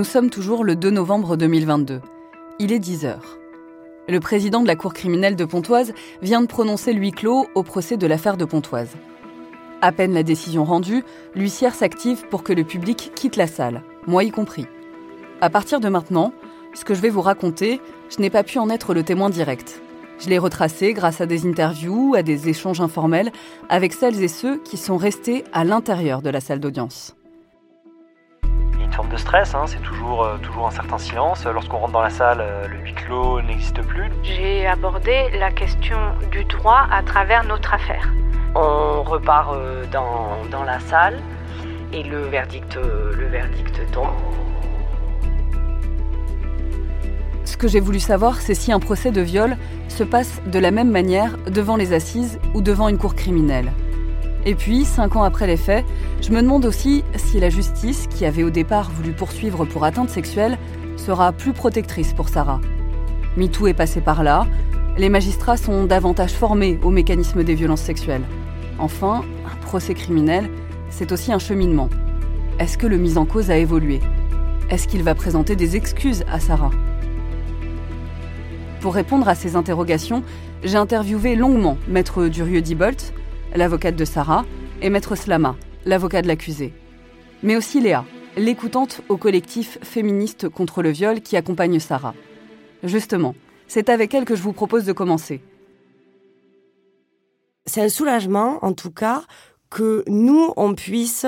Nous sommes toujours le 2 novembre 2022. Il est 10 heures. Le président de la Cour criminelle de Pontoise vient de prononcer lui clos au procès de l'affaire de Pontoise. À peine la décision rendue, l'huissière s'active pour que le public quitte la salle, moi y compris. À partir de maintenant, ce que je vais vous raconter, je n'ai pas pu en être le témoin direct. Je l'ai retracé grâce à des interviews, à des échanges informels avec celles et ceux qui sont restés à l'intérieur de la salle d'audience forme de stress, hein, c'est toujours, euh, toujours un certain silence. Lorsqu'on rentre dans la salle, euh, le huis clos n'existe plus. J'ai abordé la question du droit à travers notre affaire. On repart euh, dans, dans, la salle et le verdict, le verdict tombe. Ce que j'ai voulu savoir, c'est si un procès de viol se passe de la même manière devant les assises ou devant une cour criminelle. Et puis, cinq ans après les faits, je me demande aussi si la justice, qui avait au départ voulu poursuivre pour atteinte sexuelle, sera plus protectrice pour Sarah. MeToo est passé par là, les magistrats sont davantage formés au mécanisme des violences sexuelles. Enfin, un procès criminel, c'est aussi un cheminement. Est-ce que le mis en cause a évolué? Est-ce qu'il va présenter des excuses à Sarah? Pour répondre à ces interrogations, j'ai interviewé longuement Maître Durieux-Dibolt, l'avocate de Sarah, et Maître Slama, l'avocat de l'accusé. Mais aussi Léa, l'écoutante au collectif féministe contre le viol qui accompagne Sarah. Justement, c'est avec elle que je vous propose de commencer. C'est un soulagement, en tout cas, que nous, on puisse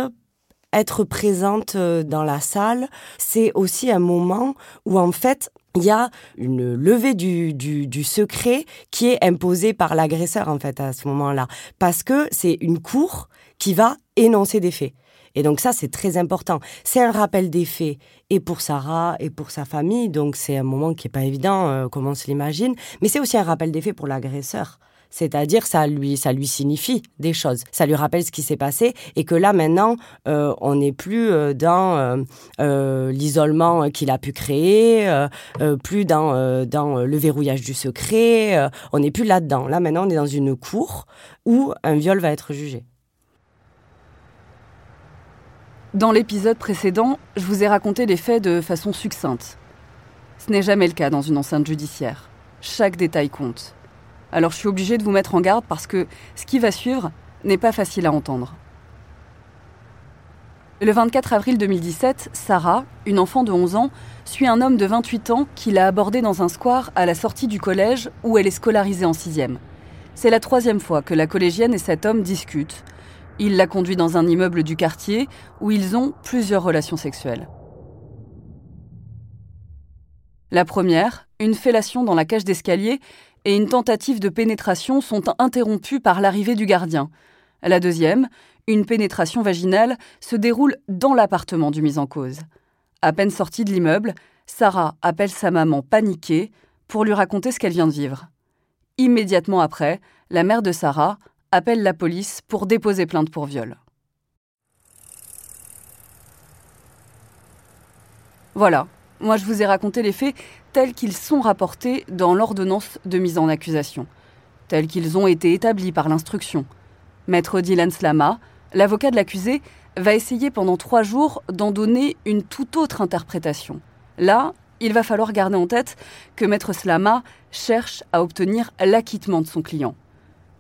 être présente euh, dans la salle. C'est aussi un moment où, en fait, il y a une levée du, du, secret qui est imposée par l'agresseur en fait à ce moment-là parce que c'est une cour qui va énoncer des faits. Et donc ça, c'est très important. C'est un rappel des faits, et pour Sarah, et pour sa famille, donc c'est un moment qui n'est pas évident, euh, comme on se l'imagine, mais c'est aussi un rappel des faits pour l'agresseur. C'est-à-dire ça lui ça lui signifie des choses, ça lui rappelle ce qui s'est passé et que là maintenant euh, on n'est plus euh, dans euh, l'isolement qu'il a pu créer, plus dans dans le verrouillage du secret, on n'est plus là-dedans. Là maintenant on est dans une cour où un viol va être jugé. Dans l'épisode précédent, je vous ai raconté les faits de façon succincte. Ce n'est jamais le cas dans une enceinte judiciaire. Chaque détail compte. Alors je suis obligée de vous mettre en garde parce que ce qui va suivre n'est pas facile à entendre. Le 24 avril 2017, Sarah, une enfant de 11 ans, suit un homme de 28 ans qui l'a abordé dans un square à la sortie du collège où elle est scolarisée en 6e. C'est la troisième fois que la collégienne et cet homme discutent. Il la conduit dans un immeuble du quartier où ils ont plusieurs relations sexuelles. La première, une fellation dans la cage d'escalier, et une tentative de pénétration sont interrompues par l'arrivée du gardien. La deuxième, une pénétration vaginale, se déroule dans l'appartement du mis en cause. À peine sortie de l'immeuble, Sarah appelle sa maman paniquée pour lui raconter ce qu'elle vient de vivre. Immédiatement après, la mère de Sarah appelle la police pour déposer plainte pour viol. Voilà, Moi, je vous ai raconté les faits tels qu'ils sont rapportés dans l'ordonnance de mise en accusation, tels qu'ils ont été établis par l'instruction. Maître Dylan Slama, l'avocat de l'accusé, va essayer pendant trois jours d'en donner une toute autre interprétation. Là, il va falloir garder en tête que Maître Slama cherche à obtenir l'acquittement de son client.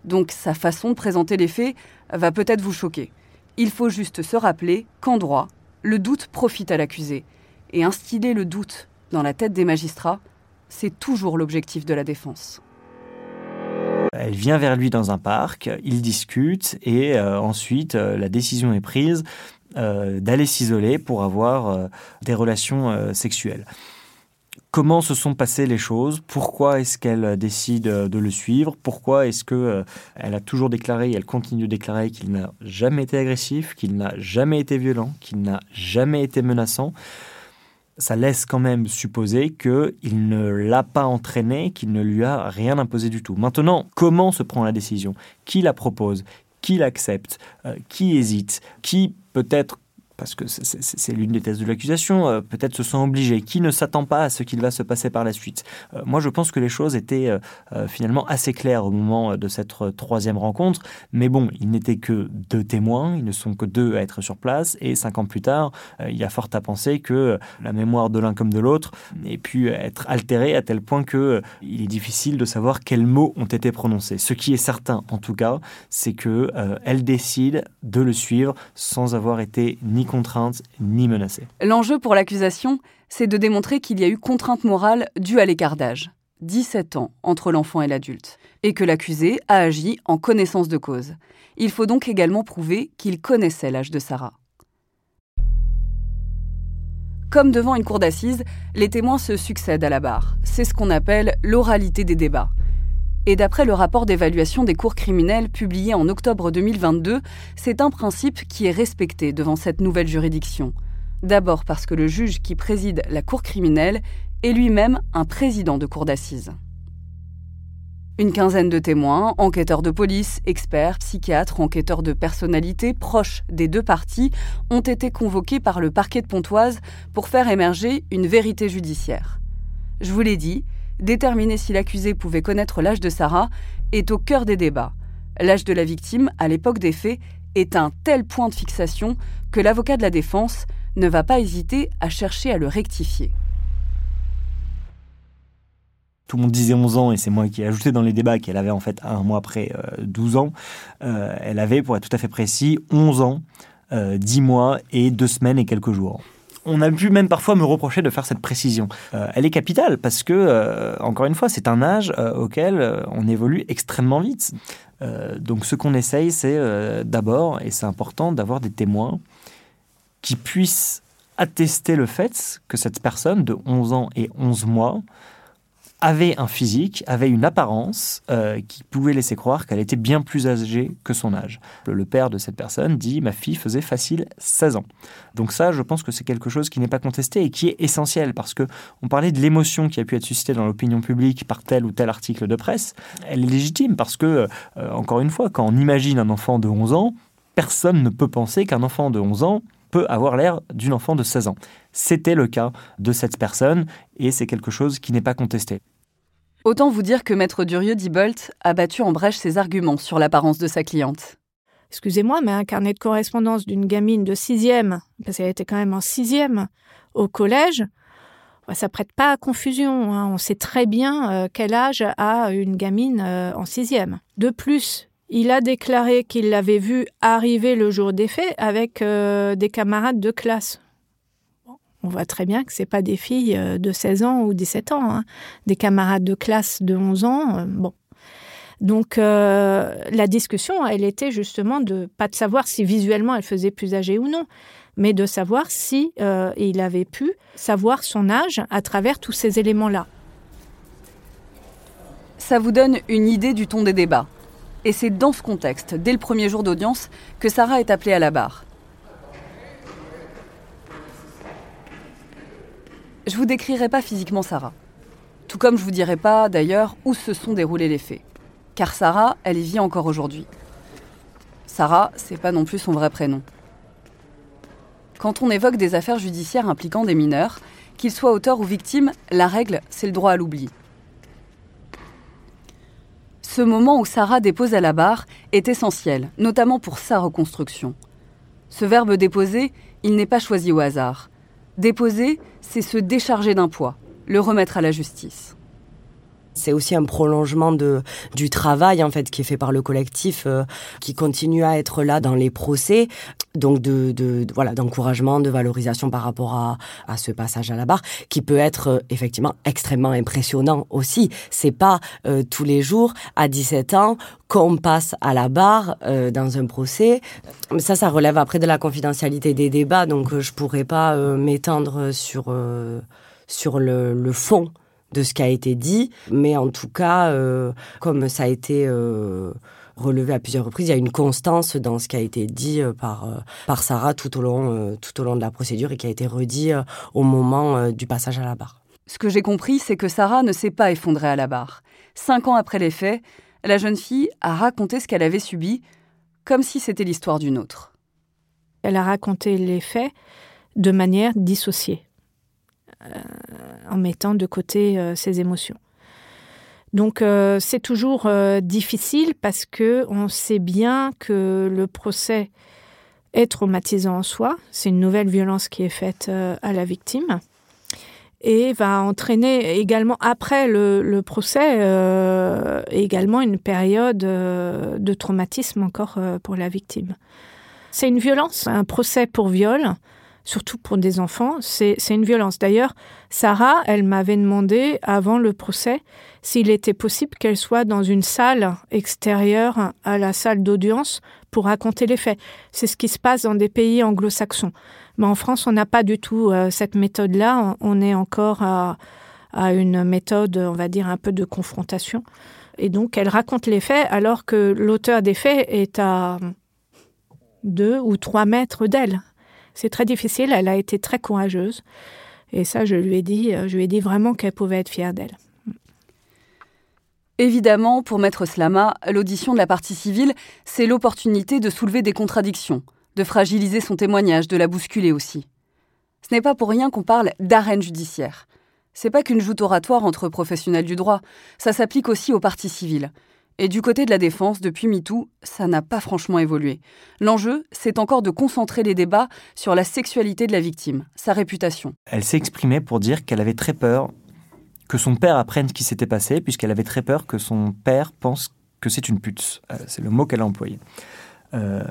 Donc sa façon de présenter les faits va peut-être vous choquer. Il faut juste se rappeler qu'en droit, le doute profite à l'accusé. Et instiller le doute dans la tête des magistrats, c'est toujours l'objectif de la défense. Elle vient vers lui dans un parc, ils discutent et euh, ensuite euh, la décision est prise euh, d'aller s'isoler pour avoir des relations sexuelles. Comment se sont passées les choses? Pourquoi est-ce qu'elle décide de le suivre? Pourquoi est-ce que elle a toujours déclaré et elle continue de déclarer qu'il n'a jamais été agressif, qu'il n'a jamais été violent, qu'il n'a jamais été menaçant? Ça laisse quand même supposer qu'il ne l'a pas entraîné, qu'il ne lui a rien imposé du tout. Maintenant, comment se prend la décision? Qui la propose? Qui l'accepte? Euh, Qui hésite? Qui peut-être parce que c'est l'une des thèses de l'accusation, euh, peut-être se sent obligé, qui ne s'attend pas à ce qu'il va se passer par la suite? Euh, moi, je pense que les choses étaient euh, finalement assez claires au moment de cette troisième rencontre, mais bon, il n'était que deux témoins, ils ne sont que deux à être sur place, et cinq ans plus tard, il y a fort à penser que la mémoire de l'un comme de l'autre ait pu être altérée à tel point que il est difficile de savoir quels mots ont été prononcés. Ce qui est certain, en tout cas, c'est que elle décide de le suivre sans avoir été ni L'enjeu pour l'accusation, c'est de démontrer qu'il y a eu contrainte morale due à l'écart d'âge, 17 ans entre l'enfant et l'adulte, et que l'accusé a agi en connaissance de cause. Il faut donc également prouver qu'il connaissait l'âge de Sarah. Comme devant une cour d'assises, les témoins se succèdent à la barre. C'est ce qu'on appelle l'oralité des débats. Et d'après le rapport d'évaluation des cours criminels publié en octobre 2022, c'est un principe qui est respecté devant cette nouvelle juridiction. D'abord parce que le juge qui préside la cour criminelle est lui-même un président de cour d'assises. Une quinzaine de témoins, enquêteurs de police, experts, psychiatres, enquêteurs de personnalité proches des deux parties ont été convoqués par le parquet de Pontoise pour faire émerger une vérité judiciaire. Je vous l'ai dit, déterminer si l'accusé pouvait connaître l'âge de Sarah est au cœur des débats. L'âge de la victime, à l'époque des faits, est un tel point de fixation que l'avocat de la défense ne va pas hésiter à chercher à le rectifier. Tout le monde disait 11 ans, et c'est moi qui ai ajouté dans les débats qu'elle avait en fait un mois après 12 ans. Euh, elle avait, pour être tout à fait précis, 11 ans, 10 euh, mois et 2 semaines et quelques jours on a pu même parfois me reprocher de faire cette précision. Euh, elle est capitale parce que, euh, encore une fois, c'est un âge euh, auquel on évolue extrêmement vite. donc ce qu'on essaye, c'est d'abord, et c'est important, d'avoir des témoins qui puissent attester le fait que cette personne de 11 ans et 11 mois avait un physique, avait une apparence euh, qui pouvait laisser croire qu'elle était bien plus âgée que son âge. Le, père de cette personne dit ma fille faisait facile 16 ans. Donc ça, je pense que c'est quelque chose qui n'est pas contesté et qui est essentiel parce que on parlait de l'émotion qui a pu être suscitée dans l'opinion publique par tel ou tel article de presse. Elle est légitime parce que, euh, encore une fois, quand on imagine un enfant de 11 ans, personne ne peut penser qu'un enfant de 11 ans peut avoir l'air d'une enfant de 16 ans. C'était le cas de cette personne et c'est quelque chose qui n'est pas contesté. Autant vous dire que Maître Durieux Dibolt a battu en brèche ses arguments sur l'apparence de sa cliente. Excusez-moi, mais un carnet de correspondance d'une gamine de sixième, parce qu'elle était quand même en sixième, au collège, bah, ça prête pas à confusion. Hein. On sait très bien euh, quel âge a une gamine euh, en sixième. De plus, il a déclaré qu'il l'avait vue arriver le jour des faits avec euh, des camarades de classe on voit très bien que ce pas des filles euh, de 16 ans ou 17 ans, hein. des camarades de classe de 11 ans. Euh, bon. Donc euh, la discussion, elle était justement de pas de savoir si visuellement elle faisait plus âgée ou non, mais de savoir si il avait pu savoir son âge à travers tous ces éléments-là. Ça vous donne une idée du ton des débats. Et c'est dans ce contexte, dès le premier jour d'audience, que Sarah est appelée à la barre. Je vous décrirai pas physiquement Sarah. Tout comme je vous dirai pas, d'ailleurs, où se sont déroulés les faits. Car Sarah, elle y vit encore aujourd'hui. Sarah, c'est pas non plus son vrai prénom. Quand on évoque des affaires judiciaires impliquant des mineurs, Qu'il soit auteur ou victime, la règle, c'est le droit à l'oubli. Ce moment où Sarah dépose à la barre est essentiel, notamment pour sa reconstruction. Ce verbe déposer, il n'est pas choisi au hasard. Déposer, c'est se décharger d'un poids, le remettre à la justice. C'est aussi un prolongement de, du travail en fait qui est fait par le collectif, euh, qui continue à être là dans les procès, donc de, de, voilà d'encouragement, de valorisation par rapport à, à ce passage à la barre, qui peut être euh, effectivement extrêmement impressionnant aussi. C'est pas euh, tous les jours à 17 ans qu'on passe à la barre dans un procès. Ça, ça relève après de la confidentialité des débats, donc je pourrais pas m'étendre sur sur le, le fond de ce qui a été dit, mais en tout cas, euh, comme ça a été euh, relevé à plusieurs reprises, il y a une constance dans ce qui a été dit euh, par, par Sarah tout au, long, tout au long de la procédure et qui a été redit au moment du passage à la barre. Ce que j'ai compris, c'est que Sarah ne s'est pas effondrée à la barre. Cinq ans après les faits, la jeune fille a raconté ce qu'elle avait subi, comme si c'était l'histoire d'une autre. Elle a raconté les faits de manière dissociée. Euh, en mettant de côté euh, ses émotions. Donc euh, c'est toujours difficile parce que on sait bien que le procès est traumatisant en soi. C'est une nouvelle violence qui est faite à la victime et va entraîner également après le, procès également une période de traumatisme encore pour la victime. C'est une violence, un procès pour viol surtout pour des enfants, c'est une violence. D'ailleurs, Sarah, elle m'avait demandé avant le procès s'il était possible qu'elle soit dans une salle extérieure à la salle d'audience pour raconter les faits. C'est ce qui se passe dans des pays anglo-saxons. Mais en France, on n'a pas du tout euh, cette méthode-là. On est encore à, à une méthode, on va dire, un peu de confrontation. Et donc, elle raconte les faits alors que l'auteur des faits est à deux ou trois mètres d'elle. C'est très difficile. Elle a été très courageuse. Et ça, je lui ai dit, euh, je lui ai dit vraiment qu'elle pouvait être fière d'elle. Évidemment, pour Maître Slama, l'audition de la partie civile, c'est l'opportunité de soulever des contradictions, de fragiliser son témoignage, de la bousculer aussi. Ce n'est pas pour rien qu'on parle d'arène judiciaire. C'est pas qu'une joute oratoire entre professionnels du droit, ça s'applique aussi aux parties civiles. Et du côté de la défense, depuis MeToo, ça n'a pas franchement évolué. L'enjeu, c'est encore de concentrer les débats sur la sexualité de la victime, sa réputation. Elle s'est exprimée pour dire qu'elle avait très peur que son père apprenne ce qui s'était passé, puisqu'elle avait très peur que son père pense que c'est une pute. Euh, c'est le mot qu'elle a employé. Euh,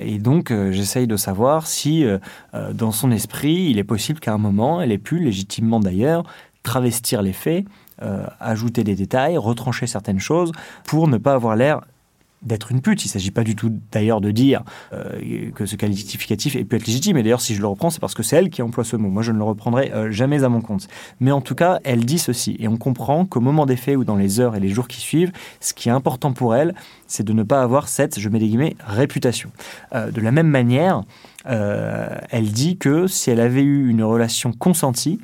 et donc, euh, j'essaye de savoir si, dans son esprit, il est possible qu'à un moment, elle ait pu, légitimement d'ailleurs, travestir les faits euh, ajouter des détails, retrancher certaines choses pour ne pas avoir l'air d'être une pute. Il ne s'agit pas du tout d'ailleurs de dire euh, que ce qualificatif ait pu être légitime. Et d'ailleurs, si je le reprends, c'est parce que c'est elle qui emploie ce mot. Moi, je ne le reprendrai euh, jamais à mon compte. Mais en tout cas, elle dit ceci. Et on comprend qu'au moment des faits ou dans les heures et les jours qui suivent, ce qui est important pour elle, c'est de ne pas avoir cette, je mets des guillemets, réputation. de la même manière, elle dit que si elle avait eu une relation consentie,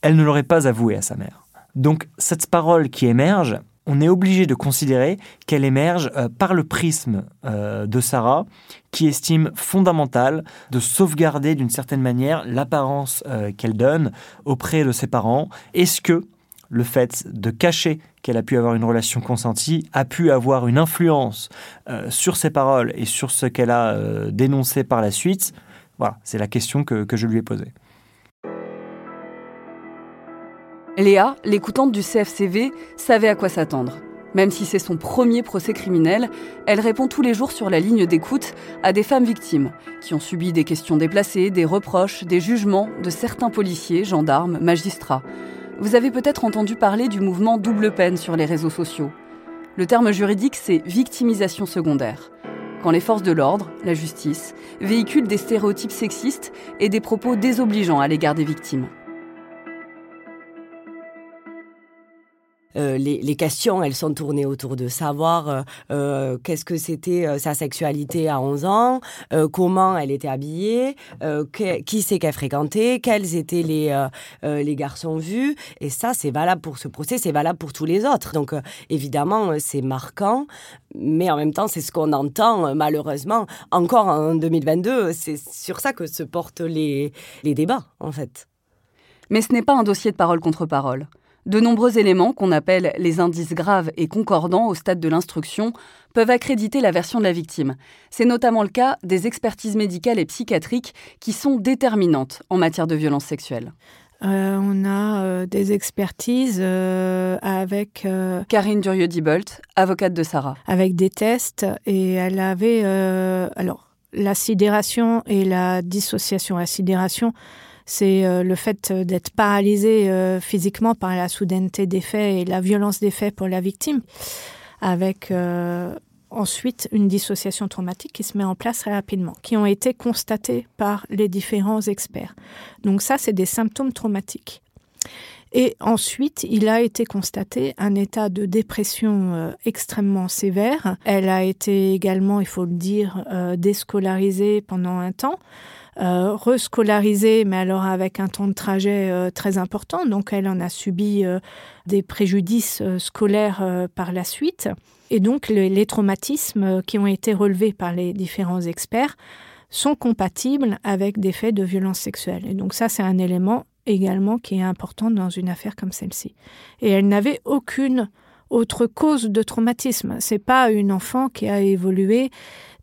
elle ne l'aurait pas avouée à sa mère. Donc cette parole qui émerge, on est obligé de considérer qu'elle émerge euh, par le prisme euh, de Sarah, qui estime fondamental de sauvegarder d'une certaine manière l'apparence euh, qu'elle donne auprès de ses parents. Est-ce que le fait de cacher qu'elle a pu avoir une relation consentie a pu avoir une influence sur ses paroles et sur ce qu'elle a dénoncé par la suite? Voilà, c'est la question que je lui ai posée. Léa, l'écoutante du CFCV, savait à quoi s'attendre. Même si c'est son premier procès criminel, elle répond tous les jours sur la ligne d'écoute à des femmes victimes, qui ont subi des questions déplacées, des reproches, des jugements de certains policiers, gendarmes, magistrats. Vous avez peut-être entendu parler du mouvement double peine sur les réseaux sociaux. Le terme juridique, c'est victimisation secondaire. Quand les forces de l'ordre, la justice, véhiculent des stéréotypes sexistes et des propos désobligeants à l'égard des victimes. Euh, les, questions, elles sont tournées autour de savoir euh, euh, qu'est-ce que c'était sa sexualité à 11 ans, comment elle était habillée, qui c'est qu'elle fréquentait, quels étaient les, les garçons vus. Et ça, c'est valable pour ce procès, c'est valable pour tous les autres. Donc, évidemment, c'est marquant, mais en même temps, c'est ce qu'on entend, malheureusement, encore en 2022. C'est sur ça que se portent les, les débats, en fait. Mais ce n'est pas un dossier de parole contre parole. De nombreux éléments, qu'on appelle les indices graves et concordants au stade de l'instruction, peuvent accréditer la version de la victime. C'est notamment le cas des expertises médicales et psychiatriques qui sont déterminantes en matière de violence sexuelle. Euh, on a euh, des expertises euh, avec Karine Durieux-Dibolt, avocate de Sarah. Avec des tests et elle avait alors la sidération et la dissociation. La sidération, c'est le fait d'être paralysé physiquement par la soudaineté des faits et la violence des faits pour la victime, avec ensuite une dissociation traumatique qui se met en place rapidement, qui ont été constatés par les différents experts. Donc ça, c'est des symptômes traumatiques. Et ensuite, il a été constaté un état de dépression euh, extrêmement sévère. Elle a été également, il faut le dire, euh, déscolarisée pendant un temps. Euh, rescolarisée, mais alors avec un temps de trajet très important. Donc elle en a subi des préjudices scolaires par la suite. Et donc les, traumatismes qui ont été relevés par les différents experts sont compatibles avec des faits de violence sexuelle. Et donc ça, c'est un élément également qui est important dans une affaire comme celle-ci. Et elle n'avait aucune autre cause de traumatisme. C'est pas une enfant qui a évolué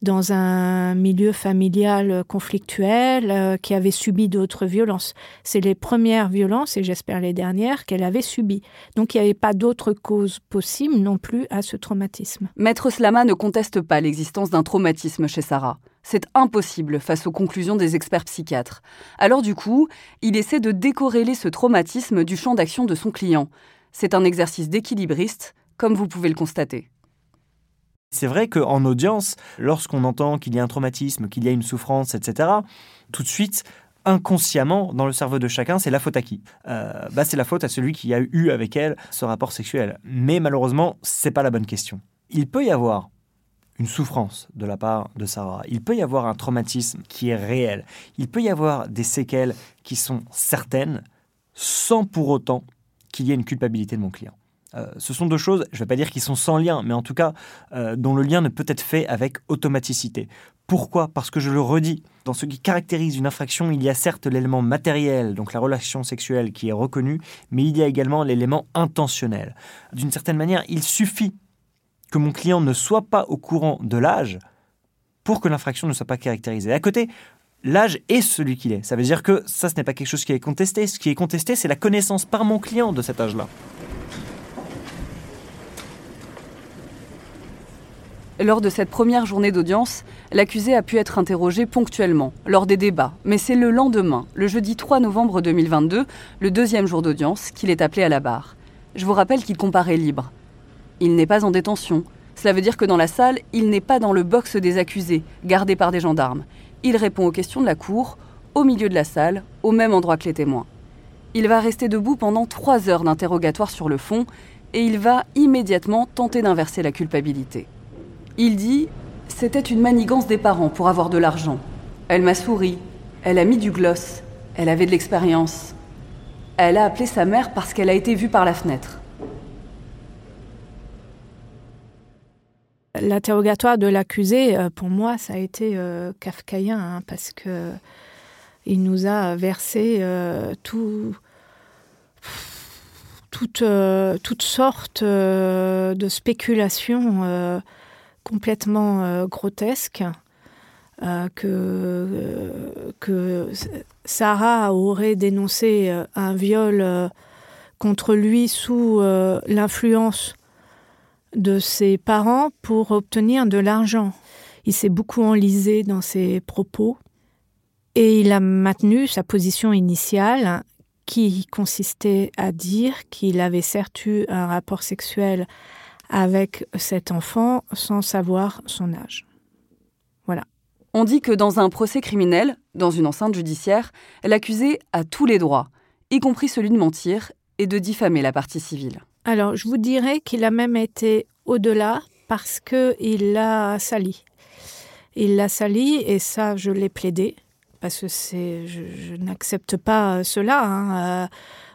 dans un milieu familial conflictuel, euh, qui avait subi d'autres violences. C'est les premières violences, et j'espère les dernières, qu'elle avait subies. Donc il n'y avait pas d'autre cause possible non plus à ce traumatisme. Maître Slama ne conteste pas l'existence d'un traumatisme chez Sarah. C'est impossible face aux conclusions des experts psychiatres. Alors du coup, il essaie de décorréler ce traumatisme du champ d'action de son client. C'est un exercice d'équilibriste, comme vous pouvez le constater. C'est vrai qu'en audience, lorsqu'on entend qu'il y a un traumatisme, qu'il y a une souffrance, etc., tout de suite, inconsciemment, dans le cerveau de chacun, c'est la faute à qui? Euh, bah, C'est la faute à celui qui a eu avec elle ce rapport sexuel. Mais malheureusement, c'est pas la bonne question. Il peut y avoir une souffrance de la part de Sarah. Il peut y avoir un traumatisme qui est réel. Il peut y avoir des séquelles qui sont certaines, sans pour autant qu'il y ait une culpabilité de mon client. Euh, ce sont deux choses, je ne vais pas dire qu'ils sont sans lien, mais en tout cas euh, dont le lien ne peut être fait avec automaticité. Pourquoi? Parce que je le redis, dans ce qui caractérise une infraction, il y a certes l'élément matériel, donc la relation sexuelle qui est reconnue, mais il y a également l'élément intentionnel. D'une certaine manière, il suffit que mon client ne soit pas au courant de l'âge pour que l'infraction ne soit pas caractérisée. À côté, l'âge est celui qu'il est. Ça veut dire que ça, ce n'est pas quelque chose qui est contesté. Ce qui est contesté, c'est la connaissance par mon client de cet âge-là. Lors de cette première journée d'audience, l'accusé a pu être interrogé ponctuellement, lors des débats, mais c'est le lendemain, le jeudi 3 novembre 2022, le deuxième jour d'audience, qu'il est appelé à la barre. Je vous rappelle qu'il comparaît libre. Il n'est pas en détention. Cela veut dire que dans la salle, il n'est pas dans le box des accusés, gardé par des gendarmes. Il répond aux questions de la cour, au milieu de la salle, au même endroit que les témoins. Il va rester debout pendant trois heures d'interrogatoire sur le fond, et il va immédiatement tenter d'inverser la culpabilité. Il dit C'était une manigance des parents pour avoir de l'argent. Elle m'a souri, elle a mis du gloss, elle avait de l'expérience. Elle a appelé sa mère parce qu'elle a été vue par la fenêtre. L'interrogatoire de l'accusé, euh, pour moi, ça a été euh, kafkaïen, hein, parce que il nous a versé euh, tout, toutes, sortes de spéculations complètement grotesque que, euh, que Sarah aurait dénoncé un viol contre lui sous l'influence de ses parents pour obtenir de l'argent. Il s'est beaucoup enlisé dans ses propos et il a maintenu sa position initiale qui consistait à dire qu'il avait certes eu un rapport sexuel avec cet enfant sans savoir son âge. Voilà. On dit que dans un procès criminel, dans une enceinte judiciaire, l'accusé a tous les droits, y compris celui de mentir et de diffamer la partie civile. Alors, je vous dirais qu'il a même été au-delà parce qu'il l'a sali. Il l'a sali et ça, je l'ai plaidé parce que je, n'accepte pas cela. Hein. Euh,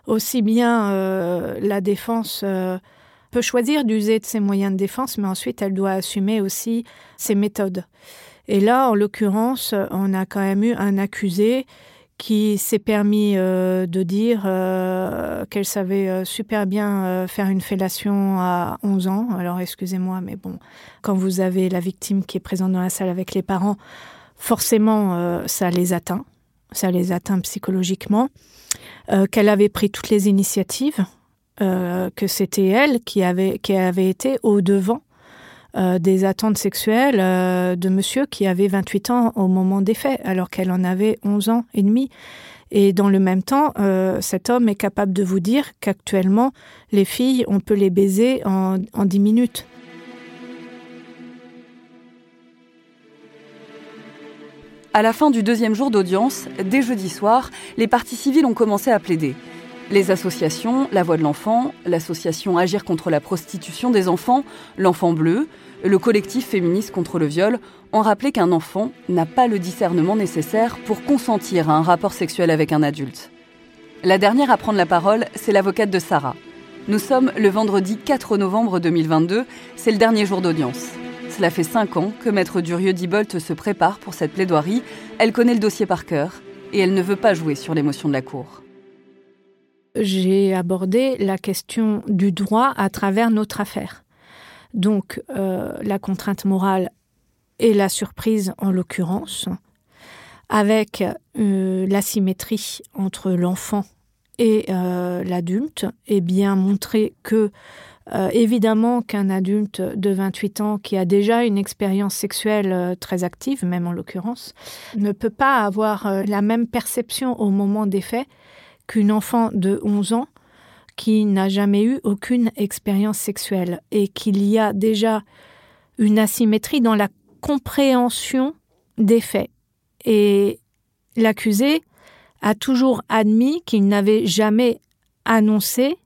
aussi bien euh, la défense euh, peut choisir d'user de ses moyens de défense, mais ensuite elle doit assumer aussi ses méthodes. Et là, en l'occurrence, on a quand même eu un accusé qui s'est permis euh, de dire euh, qu'elle savait euh, super bien faire une fellation à 11 ans. Alors excusez-moi, mais bon, quand vous avez la victime qui est présente dans la salle avec les parents, forcément, ça les atteint. Ça les atteint psychologiquement. qu'elle avait pris toutes les initiatives, que c'était elle qui avait, qui avait été au devant euh, des attentes sexuelles euh, de monsieur qui avait 28 ans au moment des faits, alors qu'elle en avait 11 ans et demi. Et dans le même temps, euh, cet homme est capable de vous dire qu'actuellement, les filles, on peut les baiser en, en 10 minutes. À la fin du deuxième jour d'audience, dès jeudi soir, les parties civiles ont commencé à plaider. Les associations, La Voix de l'Enfant, l'association Agir contre la prostitution des enfants, l'Enfant Bleu, le collectif féministe contre le viol ont rappelé qu'un enfant n'a pas le discernement nécessaire pour consentir à un rapport sexuel avec un adulte. La dernière à prendre la parole, c'est l'avocate de Sarah. Nous sommes le vendredi 4 novembre 2022, c'est le dernier jour d'audience. Cela fait cinq ans que Maître Durieux-Dibolt se prépare pour cette plaidoirie. Elle connaît le dossier par cœur et elle ne veut pas jouer sur l'émotion de la Cour j'ai abordé la question du droit à travers notre affaire. Donc euh, la contrainte morale et la surprise en l'occurrence, avec euh, l'asymétrie entre l'enfant et euh, l'adulte, et bien montrer que évidemment qu'un adulte de 28 ans qui a déjà une expérience sexuelle très active, même en l'occurrence, ne peut pas avoir la même perception au moment des faits qu'une enfant de 11 ans qui n'a jamais eu aucune expérience sexuelle et qu'il y a déjà une asymétrie dans la compréhension des faits. Et l'accusé a toujours admis qu'il n'avait jamais annoncé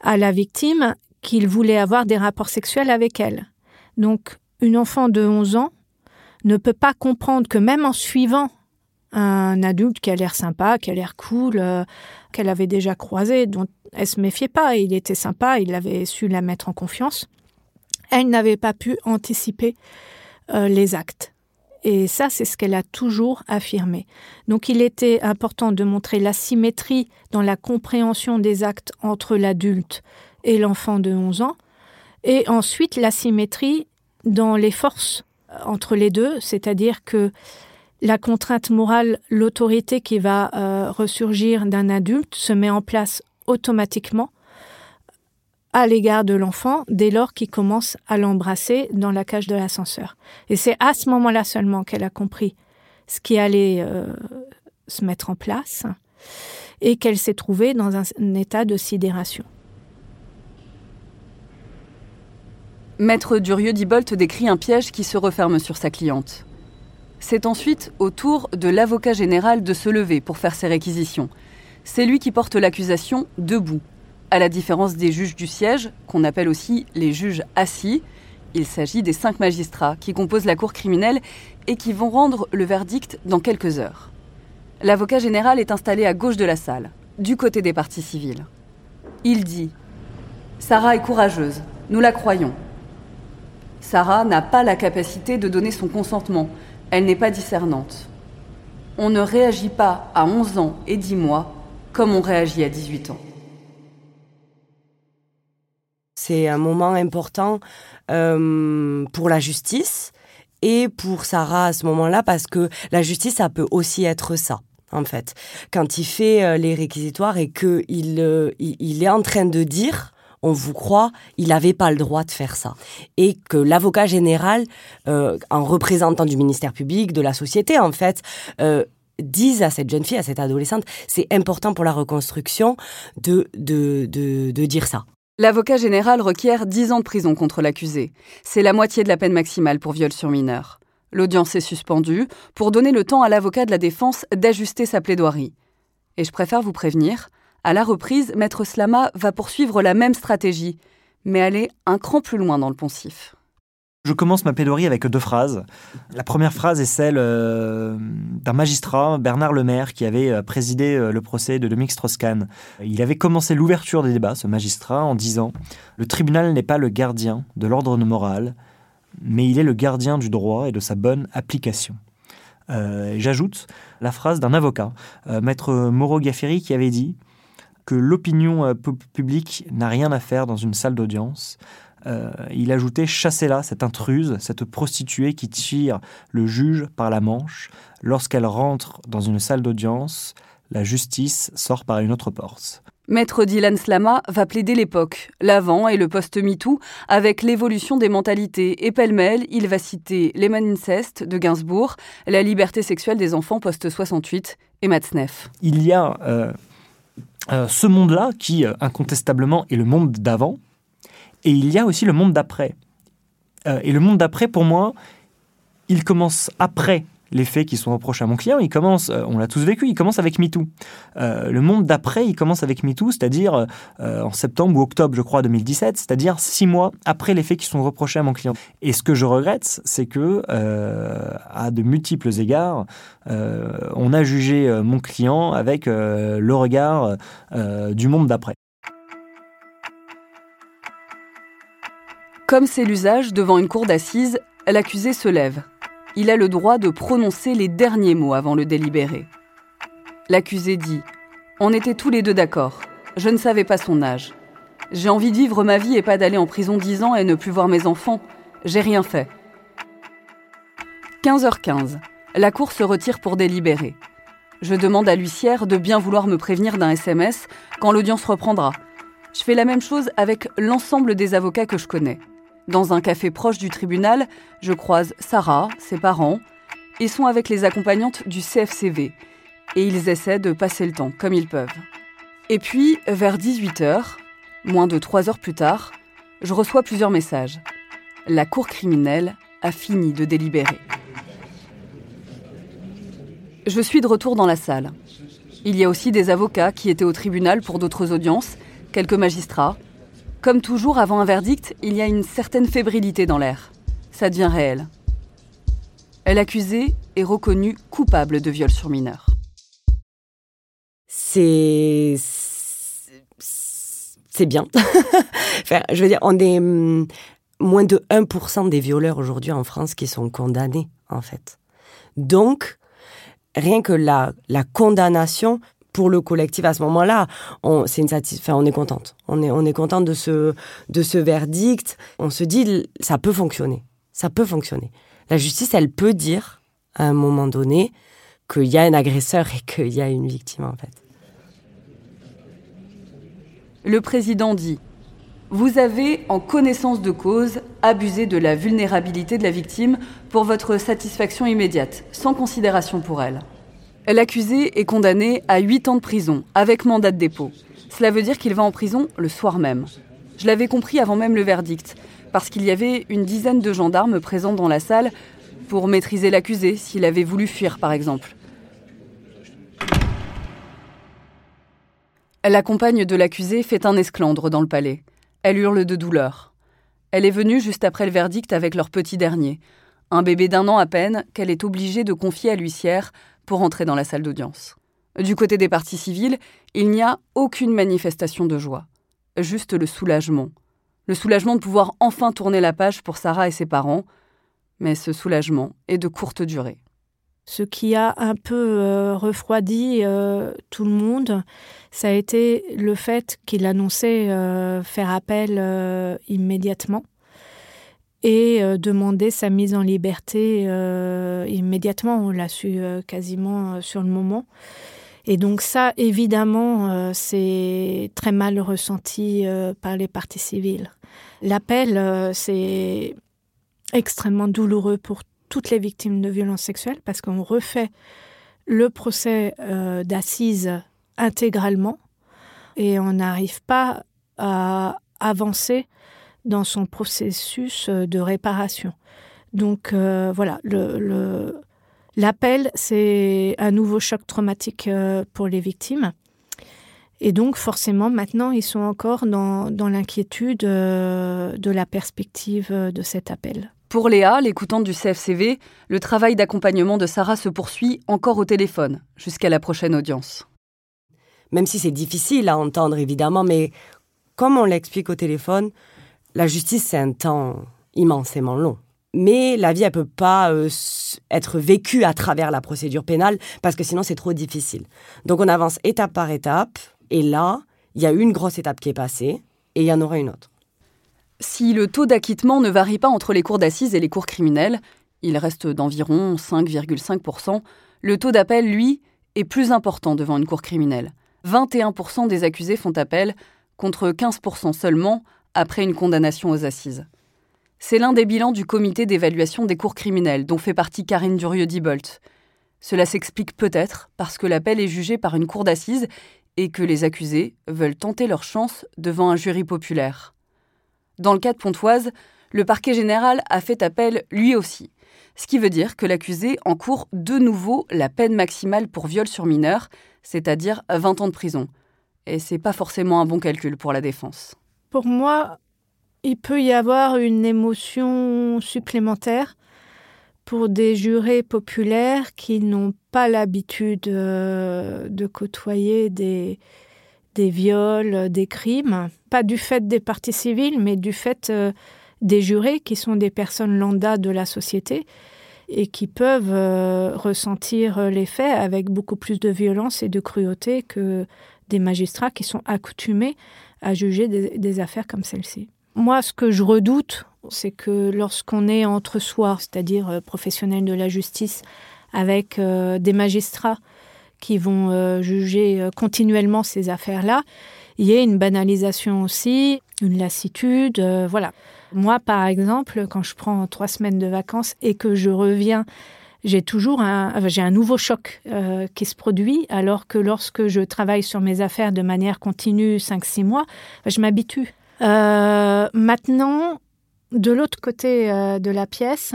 à la victime qu'il voulait avoir des rapports sexuels avec elle. Donc, une enfant de 11 ans ne peut pas comprendre que même en suivant un adulte qui a l'air sympa, qui a l'air cool, euh, qu'elle avait déjà croisé, dont elle se méfiait pas. Il était sympa, il avait su la mettre en confiance. Elle n'avait pas pu anticiper euh, les actes. Et ça, c'est ce qu'elle a toujours affirmé. Donc il était important de montrer la symétrie dans la compréhension des actes entre l'adulte et l'enfant de 11 ans, et ensuite la symétrie dans les forces entre les deux, c'est-à-dire que la contrainte morale, l'autorité qui va euh, ressurgir d'un adulte se met en place automatiquement à l'égard de l'enfant dès lors qu'il commence à l'embrasser dans la cage de l'ascenseur. Et c'est à ce moment-là seulement qu'elle a compris ce qui allait euh, se mettre en place et qu'elle s'est trouvée dans un, état de sidération. Maître Durieux-Dibolt décrit un piège qui se referme sur sa cliente. C'est ensuite au tour de l'avocat général de se lever pour faire ses réquisitions. C'est lui qui porte l'accusation debout. À la différence des juges du siège, qu'on appelle aussi les juges assis, il s'agit des cinq magistrats qui composent la cour criminelle et qui vont rendre le verdict dans quelques heures. L'avocat général est installé à gauche de la salle, du côté des parties civiles. Il dit Sarah est courageuse, nous la croyons. Sarah n'a pas la capacité de donner son consentement, elle n'est pas discernante. On ne réagit pas à 11 ans et 10 mois comme on réagit à 18 ans. C'est un moment important euh, pour la justice et pour Sarah à ce moment-là parce que la justice, ça peut aussi être ça en fait. Quand il fait euh, les réquisitoires et qu'il euh, il est en train de dire on vous croit, il n'avait pas le droit de faire ça. Et que l'avocat général, euh, en représentant du ministère public, de la société, en fait, euh, dise à cette jeune fille, à cette adolescente, c'est important pour la reconstruction de, de, de, dire ça. L'avocat général requiert 10 ans de prison contre l'accusé. C'est la moitié de la peine maximale pour viol sur mineur. L'audience est suspendue pour donner le temps à l'avocat de la défense d'ajuster sa plaidoirie. Et je préfère vous prévenir, à la reprise, Maître Slama va poursuivre la même stratégie, mais aller un cran plus loin dans le poncif. Je commence ma plaidoirie avec deux phrases. La première phrase est celle euh, d'un magistrat, Bernard Lemaire, qui avait euh, présidé euh, le procès de Dominique Strauss-Kahn. Il avait commencé l'ouverture des débats, ce magistrat, en disant Le tribunal n'est pas le gardien de l'ordre moral, mais il est le gardien du droit et de sa bonne application. J'ajoute la phrase d'un avocat, maître Moreau Gafferi, qui avait dit que l'opinion publique n'a rien à faire dans une salle d'audience. il ajoutait Chassez-la, cette intruse, cette prostituée qui tire le juge par la manche. Lorsqu'elle rentre dans une salle d'audience, la justice sort par une autre porte. Maître Dylan Slama va plaider l'époque, l'avant et le post-MeToo, avec l'évolution des mentalités. Et pêle-mêle, il va citer les Incest de Gainsbourg, la liberté sexuelle des enfants post-68 et Matzneff. Il y a euh, euh, ce monde-là qui, euh, incontestablement, est le monde d'avant, et il y a aussi le monde d'après. et le monde d'après, pour moi, il commence après les faits qui sont reprochés à mon client, euh, on l'a tous vécu, il commence avec MeToo. Euh, le monde d'après, il commence avec MeToo, c'est-à-dire euh, en septembre ou octobre, je crois, 2017, c'est-à-dire six mois après les faits qui sont reprochés à mon client. Et ce que je regrette, c'est que, à de multiples égards, on a jugé mon client avec le regard du monde d'après. Comme c'est l'usage devant une cour d'assises, l'accusé se lève il a le droit de prononcer les derniers mots avant le délibéré. L'accusé dit On était tous les deux d'accord. Je ne savais pas son âge. J'ai envie de vivre ma vie et pas d'aller en prison dix ans et ne plus voir mes enfants. J'ai rien fait. 15h15. La cour se retire pour délibérer. Je demande à l'huissière de bien vouloir me prévenir d'un SMS quand l'audience reprendra. Je fais la même chose avec l'ensemble des avocats que je connais. Dans un café proche du tribunal, je croise Sarah, ses parents. Ils sont avec les accompagnantes du CFCV et ils essaient de passer le temps comme ils peuvent. Et puis, vers 18h, moins de 3 heures plus tard, je reçois plusieurs messages. La cour criminelle a fini de délibérer. Je suis de retour dans la salle. Il y a aussi des avocats qui étaient au tribunal pour d'autres audiences, quelques magistrats, comme toujours avant un verdict, il y a une certaine fébrilité dans l'air. Ça devient réel. L'accusé est reconnu coupable de viol sur mineur. C'est c'est bien. enfin, je veux dire, on est hum, moins de 1% des violeurs aujourd'hui en France qui sont condamnés, en fait. Donc, rien que la, la condamnation pour le collectif à ce moment-là, on, c'est une on est contente. On est, on est contente de ce, de ce verdict. On se dit, ça peut fonctionner. Ça peut fonctionner. La justice, elle peut dire, à un moment donné, qu'il y a un agresseur et qu'il y a une victime, en fait. Le président dit Vous avez, en connaissance de cause, abusé de la vulnérabilité de la victime pour votre satisfaction immédiate, sans considération pour elle. L'accusé est condamné à 8 ans de prison, avec mandat de dépôt. Cela veut dire qu'il va en prison le soir même. Je l'avais compris avant même le verdict, parce qu'il y avait une dizaine de gendarmes présents dans la salle pour maîtriser l'accusé s'il avait voulu fuir, par exemple. La compagne de l'accusé fait un esclandre dans le palais. Elle hurle de douleur. Elle est venue juste après le verdict avec leur petit dernier, un bébé d'un an à peine qu'elle est obligée de confier à l'huissière pour entrer dans la salle d'audience. Du côté des parties civiles, il n'y a aucune manifestation de joie, juste le soulagement. Le soulagement de pouvoir enfin tourner la page pour Sarah et ses parents, mais ce soulagement est de courte durée. Ce qui a un peu euh, refroidi euh, tout le monde, ça a été le fait qu'il annonçait euh, faire appel immédiatement et euh, demander sa mise en liberté euh, immédiatement. On l'a su euh, quasiment sur le moment. Et donc ça, évidemment, c'est très mal ressenti par les parties civiles. L'appel, c'est extrêmement douloureux pour toutes les victimes de violences sexuelles parce qu'on refait le procès d'assises intégralement et on n'arrive pas à avancer dans son processus euh, de réparation. Donc euh, voilà, le, l'appel, c'est un nouveau choc traumatique euh, pour les victimes. Et donc forcément, maintenant, ils sont encore dans, dans l'inquiétude de la perspective de cet appel. Pour Léa, l'écoutante du CFCV, le travail d'accompagnement de Sarah se poursuit encore au téléphone, jusqu'à la prochaine audience. Même si c'est difficile à entendre, évidemment, mais comme on l'explique au téléphone, la justice, c'est un temps immensément long. mais la vie, elle peut pas euh, être vécue à travers la procédure pénale parce que sinon c'est trop difficile. Donc on avance étape par étape et là, il y a une grosse étape qui est passée et il y en aura une autre. Si le taux d'acquittement ne varie pas entre les cours d'assises et les cours criminels, il reste d'environ 5,5%, le taux d'appel, lui, est plus important devant une cour criminelle. 21% des accusés font appel, contre 15% seulement après une condamnation aux assises. C'est l'un des bilans du comité d'évaluation des cours criminels, dont fait partie Karine Durieux-Dibolt. Cela s'explique peut-être parce que l'appel est jugé par une cour d'assises et que les accusés veulent tenter leur chance devant un jury populaire. Dans le cas de Pontoise, le parquet général a fait appel lui aussi, ce qui veut dire que l'accusé encourt de nouveau la peine maximale pour viol sur mineur, c'est-à-dire 20 ans de prison. Et c'est pas forcément un bon calcul pour la défense. Pour moi, il peut y avoir une émotion supplémentaire pour des jurés populaires qui n'ont pas l'habitude euh, de côtoyer des, viols, des crimes, pas du fait des parties civiles, mais du fait euh, des jurés qui sont des personnes lambda de la société et qui peuvent euh, ressentir les faits avec beaucoup plus de violence et de cruauté que des magistrats qui sont accoutumés à juger des, affaires comme celle-ci. Moi, ce que je redoute, c'est que lorsqu'on est entre soi, c'est-à-dire euh, professionnels de la justice, avec euh, des magistrats qui vont euh, juger continuellement ces affaires-là, il y ait une banalisation aussi, une lassitude, voilà. Moi, par exemple, quand je prends trois semaines de vacances et que je reviens, j'ai toujours un, j'ai un nouveau choc euh, qui se produit, alors que lorsque je travaille sur mes affaires de manière continue 5-6 mois, je m'habitue. Euh, maintenant, de l'autre côté euh, de la pièce,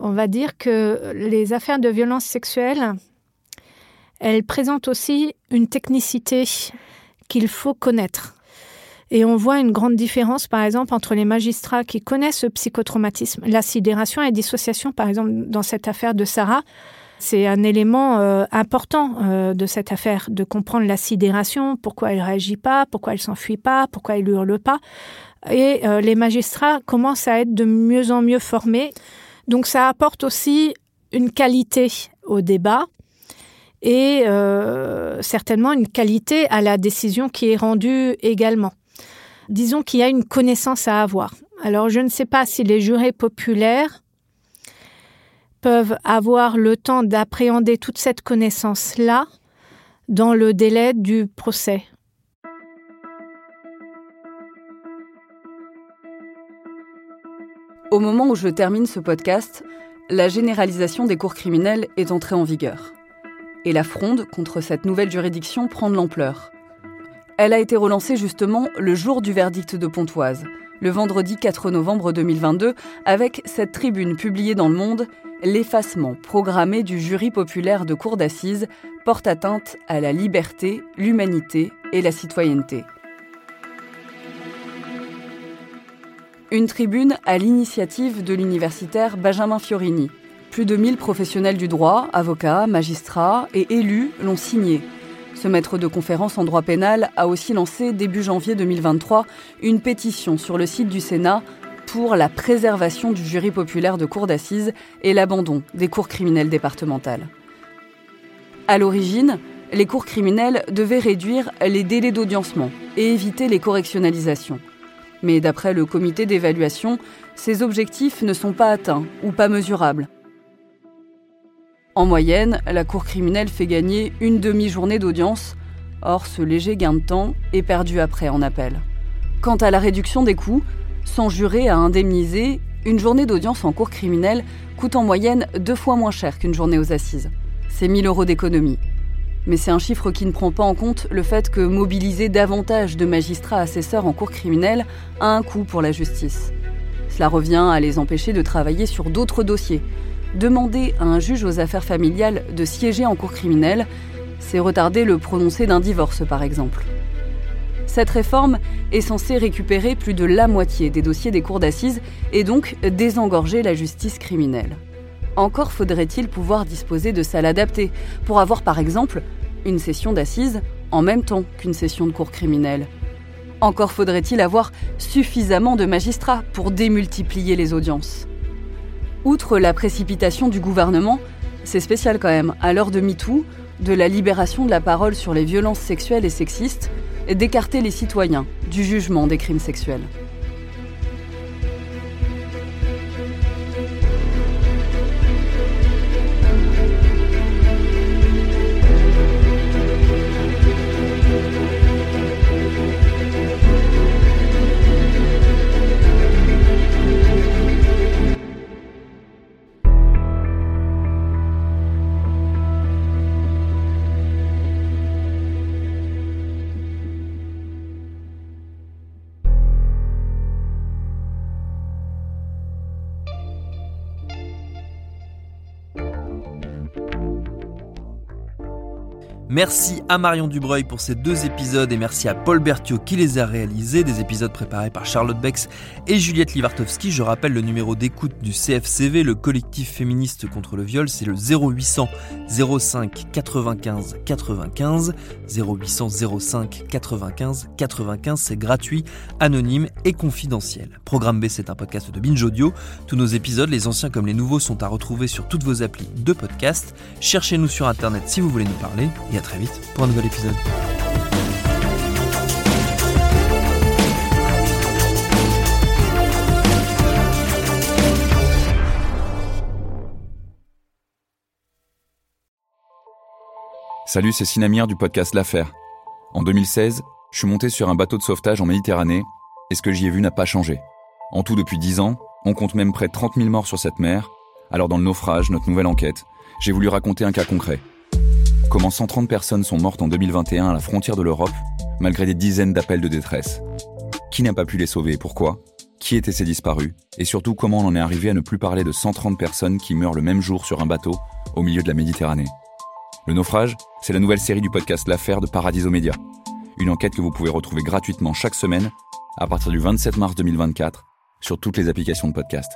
on va dire que les affaires de violence sexuelle, elles présentent aussi une technicité qu'il faut connaître. Et on voit une grande différence, par exemple, entre les magistrats qui connaissent le psychotraumatisme, la sidération et la dissociation, par exemple, dans cette affaire de Sarah. C'est un élément euh, important euh, de cette affaire, de comprendre la sidération, pourquoi elle réagit pas, pourquoi elle s'enfuit pas, pourquoi elle hurle pas. Et euh, les magistrats commencent à être de mieux en mieux formés. Donc ça apporte aussi une qualité au débat et certainement une qualité à la décision qui est rendue également. Disons qu'il y a une connaissance à avoir. Alors je ne sais pas si les jurés populaires peuvent avoir le temps d'appréhender toute cette connaissance-là dans le délai du procès. Au moment où je termine ce podcast, la généralisation des cours criminels est entrée en vigueur. Et la fronde contre cette nouvelle juridiction prend de l'ampleur. Elle a été relancée justement le jour du verdict de Pontoise, le vendredi 4 novembre 2022, avec cette tribune publiée dans Le Monde L'effacement programmé du jury populaire de cour d'assises porte atteinte à la liberté, l'humanité et la citoyenneté. Une tribune à l'initiative de l'universitaire Benjamin Fiorini. Plus de 1000 professionnels du droit, avocats, magistrats et élus l'ont signé. Ce maître de conférence en droit pénal a aussi lancé début janvier 2023 une pétition sur le site du Sénat pour la préservation du jury populaire de cour d'assises et l'abandon des cours criminelles départementales. À l'origine, les cours criminelles devaient réduire les délais d'audiencement et éviter les correctionnalisations. Mais d'après le comité d'évaluation, ces objectifs ne sont pas atteints ou pas mesurables. En moyenne, la cour criminelle fait gagner une demi-journée d'audience, or ce léger gain de temps est perdu après en appel. Quant à la réduction des coûts, sans juré à indemniser, une journée d'audience en cour criminelle coûte en moyenne deux fois moins cher qu'une journée aux assises. C'est 1000 euros d'économie. Mais c'est un chiffre qui ne prend pas en compte le fait que mobiliser davantage de magistrats assesseurs en cour criminelle a un coût pour la justice. Cela revient à les empêcher de travailler sur d'autres dossiers. Demander à un juge aux affaires familiales de siéger en cour criminelle, c'est retarder le prononcé d'un divorce par exemple. Cette réforme est censée récupérer plus de la moitié des dossiers des cours d'assises et donc désengorger la justice criminelle. Encore faudrait-il pouvoir disposer de salles adaptées pour avoir par exemple une session d'assises en même temps qu'une session de cours criminelle. Encore faudrait-il avoir suffisamment de magistrats pour démultiplier les audiences. Outre la précipitation du gouvernement, c'est spécial quand même, à l'heure de MeToo, de la libération de la parole sur les violences sexuelles et sexistes, d'écarter les citoyens du jugement des crimes sexuels. Merci à Marion Dubreuil pour ces deux épisodes et merci à Paul Berthiaud qui les a réalisés, des épisodes préparés par Charlotte Bex et Juliette Livartowski. Je rappelle le numéro d'écoute du CFCV, le collectif féministe contre le viol, c'est le 0800 05 95 95 0800 05 95 95, c'est gratuit, anonyme et confidentiel. Programme B, c'est un podcast de Binge Audio. Tous nos épisodes, les anciens comme les nouveaux, sont à retrouver sur toutes vos applis de podcast. Cherchez-nous sur internet si vous voulez nous parler très vite pour un nouvel épisode. Salut, c'est Sinamir du podcast L'Affaire. En 2016, je suis monté sur un bateau de sauvetage en Méditerranée et ce que j'y ai vu n'a pas changé. En tout, depuis 10 ans, on compte même près de 30 000 morts sur cette mer. Alors, dans le naufrage, notre nouvelle enquête, j'ai voulu raconter un cas concret. Comment 130 personnes sont mortes en 2021 à la frontière de l'Europe, malgré des dizaines d'appels de détresse. Qui n'a pas pu les sauver et pourquoi? Qui étaient ces disparus? Et surtout, comment on en est arrivé à ne plus parler de 130 personnes qui meurent le même jour sur un bateau au milieu de la Méditerranée? Le naufrage, c'est la nouvelle série du podcast L'affaire de Paradiso Média. Une enquête que vous pouvez retrouver gratuitement chaque semaine à partir du 27 mars 2024 sur toutes les applications de podcast.